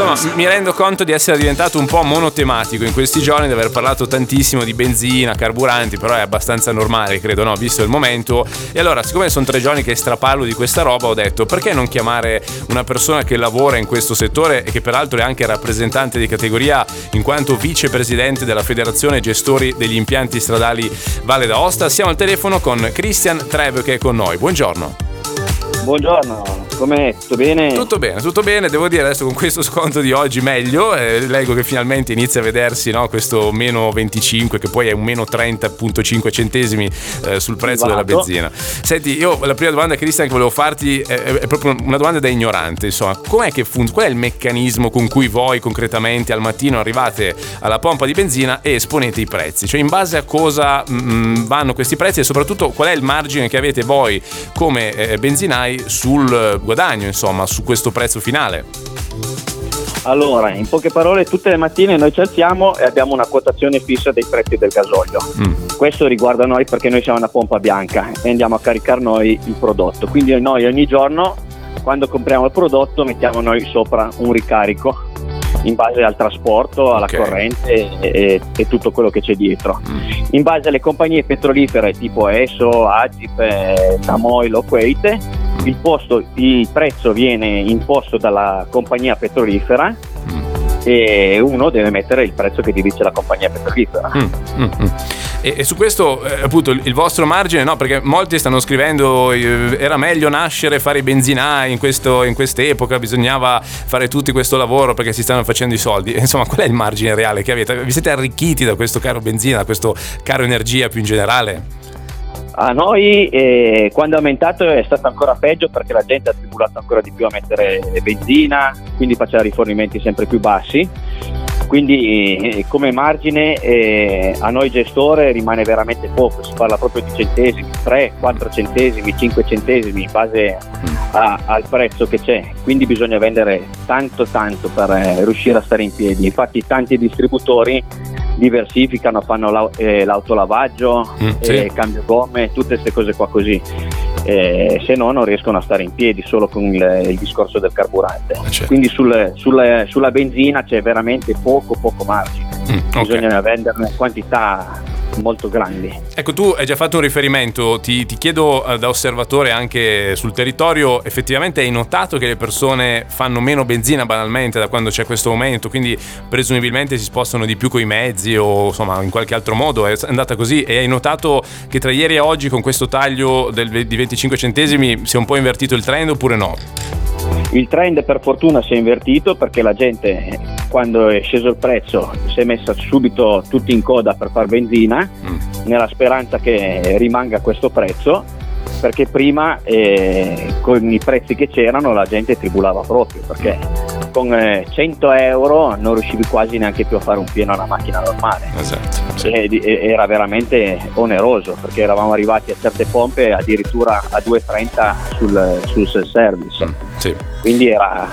Insomma, mi rendo conto di essere diventato un po' monotematico in questi giorni, di aver parlato tantissimo di benzina, carburanti, però è abbastanza normale, credo, no? Visto il momento. E allora, siccome sono tre giorni che straparlo di questa roba, ho detto perché non chiamare una persona che lavora in questo settore e che peraltro è anche rappresentante di categoria in quanto vicepresidente della Federazione Gestori degli Impianti Stradali Valle d'Aosta. Siamo al telefono con Christian Trev che è con noi. Buongiorno. Buongiorno, com'è? Tutto bene? Tutto bene, tutto bene. Devo dire adesso con questo sconto di oggi meglio. Eh, leggo che finalmente inizia a vedersi no, questo meno 25, che poi è un meno 30,5 centesimi eh, sul prezzo Vado. della benzina. Senti, io la prima domanda, Cristian, che volevo farti è, è proprio una domanda da ignorante. Insomma, com'è che funziona? Qual è il meccanismo con cui voi concretamente al mattino arrivate alla pompa di benzina e esponete i prezzi? Cioè, in base a cosa mm, vanno questi prezzi e soprattutto qual è il margine che avete voi come eh, benzinai sul guadagno, insomma, su questo prezzo finale? Allora, in poche parole, tutte le mattine noi ci alziamo e abbiamo una quotazione fissa dei prezzi del gasolio. Mm. Questo riguarda noi perché noi siamo una pompa bianca e andiamo a caricare noi il prodotto. Quindi noi ogni giorno, quando compriamo il prodotto, mettiamo noi sopra un ricarico in base al trasporto, alla Ok. corrente e, e- e tutto quello che c'è dietro. Mm. In base alle compagnie petrolifere tipo ESO, Agip, Tamoil o Kuwait, il, posto- il prezzo viene imposto dalla compagnia petrolifera Mm. e uno deve mettere il prezzo che gli dice la compagnia petrolifera. Mm, mm, mm. E, e su questo, eh, appunto, il, il vostro margine, no? Perché molti stanno scrivendo eh, era meglio nascere, fare i benzinai in, questo, in quest'epoca, bisognava fare tutti questo lavoro perché si stanno facendo i soldi. Insomma, qual è il margine reale che avete? Vi siete arricchiti da questo caro benzina, da questo caro energia più in generale? A noi eh, quando è aumentato è stato ancora peggio perché la gente ha tribulato ancora di più a mettere benzina, quindi faceva rifornimenti sempre più bassi. Quindi eh, come margine eh, a noi gestore rimane veramente poco, si parla proprio di centesimi, 3, 4 centesimi, 5 centesimi in base a- al prezzo che c'è. Quindi bisogna vendere tanto tanto per eh, riuscire a stare in piedi. Infatti tanti distributori diversificano, fanno l'au- eh, l'autolavaggio, Mm, sì. eh, cambio gomme, tutte queste cose qua così. Eh, se no non riescono a stare in piedi solo con il, il discorso del carburante. certo. Quindi sul- sul- sulla benzina c'è veramente poco poco margine, Mm, ok. bisogna venderne quantità molto grandi. Ecco, tu hai già fatto un riferimento, ti, ti chiedo eh, da osservatore anche sul territorio, effettivamente hai notato che le persone fanno meno benzina banalmente da quando c'è questo aumento, quindi presumibilmente si spostano di più coi mezzi o insomma in qualche altro modo, è andata così e hai notato che tra ieri e oggi con questo taglio del di 25 centesimi si è un po' invertito il trend oppure no? Il trend per fortuna si è invertito perché la gente quando è sceso il prezzo si è messa subito tutti in coda per far benzina Mm. nella speranza che rimanga questo prezzo perché prima eh, con i prezzi che c'erano la gente tribulava proprio perché con eh, 100 euro non riuscivi quasi neanche più a fare un pieno alla macchina normale Esatto. e, e- era veramente oneroso perché eravamo arrivati a certe pompe addirittura a 2,30 sul, sul self-service Mm, Sì. quindi era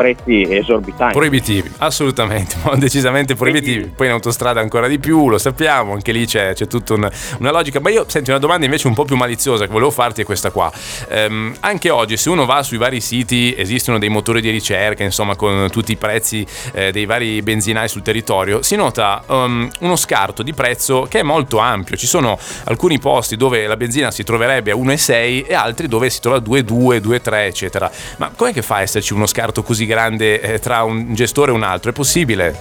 prezzi esorbitanti. Proibitivi, assolutamente, decisamente proibitivi. Poi in autostrada ancora di più, lo sappiamo, anche lì c'è, c'è tutta un- una logica. Ma io senti una domanda invece un po' più maliziosa che volevo farti è questa qua. Ehm, anche oggi, se uno va sui vari siti, esistono dei motori di ricerca, insomma, con tutti i prezzi eh, dei vari benzinai sul territorio, si nota um, uno scarto di prezzo che è molto ampio. Ci sono alcuni posti dove la benzina si troverebbe a 1,6 e altri dove si trova a 2,2, 2,3, eccetera. Ma com'è che fa a esserci uno scarto così grande eh, tra un gestore e un altro? È possibile?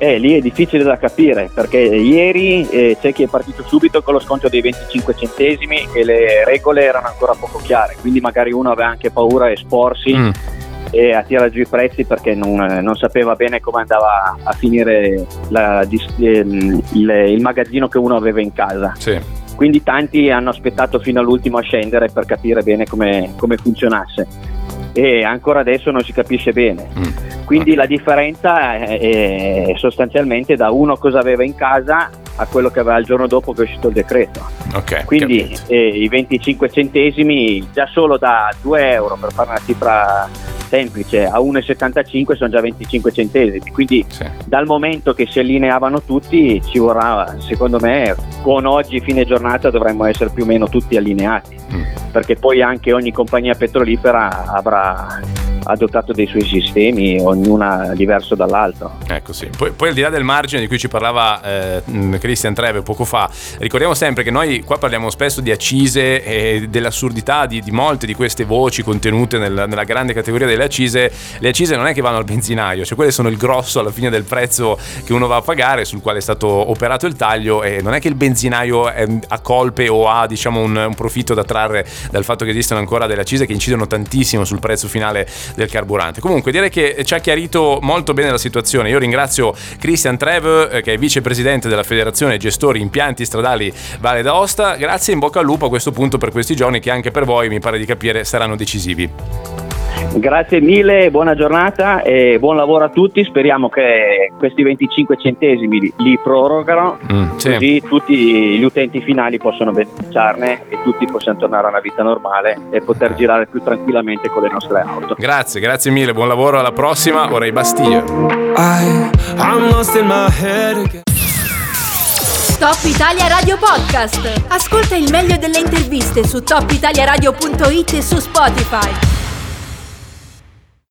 Eh, lì è difficile da capire perché ieri eh, c'è chi è partito subito con lo sconto dei 25 centesimi e le regole erano ancora poco chiare, quindi magari uno aveva anche paura a esporsi Mm, e a tirare giù i prezzi perché non, non sapeva bene come andava a finire la dis- ehm, il, il magazzino che uno aveva in casa. sì. Quindi tanti hanno aspettato fino all'ultimo a scendere per capire bene come, come funzionasse e ancora adesso non si capisce bene. Mm. Quindi la differenza è sostanzialmente da uno cosa aveva in casa a quello che aveva il giorno dopo che è uscito il decreto. Okay, Quindi eh, i 25 centesimi già solo da 2 euro per fare una cifra semplice a 1,75 sono già 25 centesimi quindi sì. dal momento che si allineavano tutti ci vorrà secondo me con oggi fine giornata dovremmo essere più o meno tutti allineati mm. perché poi anche ogni compagnia petrolifera avrà adottato dei suoi sistemi, ognuna diverso dall'altro. Ecco sì. Poi, poi, al di là del margine di cui ci parlava eh, Christian Treve poco fa, ricordiamo sempre che noi qua parliamo spesso di accise e dell'assurdità di, di molte di queste voci contenute nel, nella grande categoria delle accise. Le accise non è che vanno al benzinaio, cioè quelle sono il grosso alla fine del prezzo che uno va a pagare, sul quale è stato operato il taglio e non è che il benzinaio ha colpe o ha diciamo un, un profitto da trarre dal fatto che esistono ancora delle accise che incidono tantissimo sul prezzo finale del carburante. Comunque direi che ci ha chiarito molto bene la situazione. Io ringrazio Christian Trev, eh, che è vicepresidente della Federazione Gestori Impianti Stradali Valle d'Aosta. Grazie in bocca al lupo a questo punto per questi giorni che anche per voi, mi pare di capire, saranno decisivi. Grazie mille, buona giornata e buon lavoro a tutti. Speriamo che questi 25 centesimi li, li prorogano, mm, sì. così tutti gli utenti finali possono beneficiarne e tutti possiamo tornare a una vita normale e poter girare più tranquillamente con le nostre auto. Grazie, grazie mille, buon lavoro, alla prossima. Ora i Bastiglia. Top Italia Radio Podcast. Ascolta il meglio delle interviste su topitaliaradio.it e su Spotify.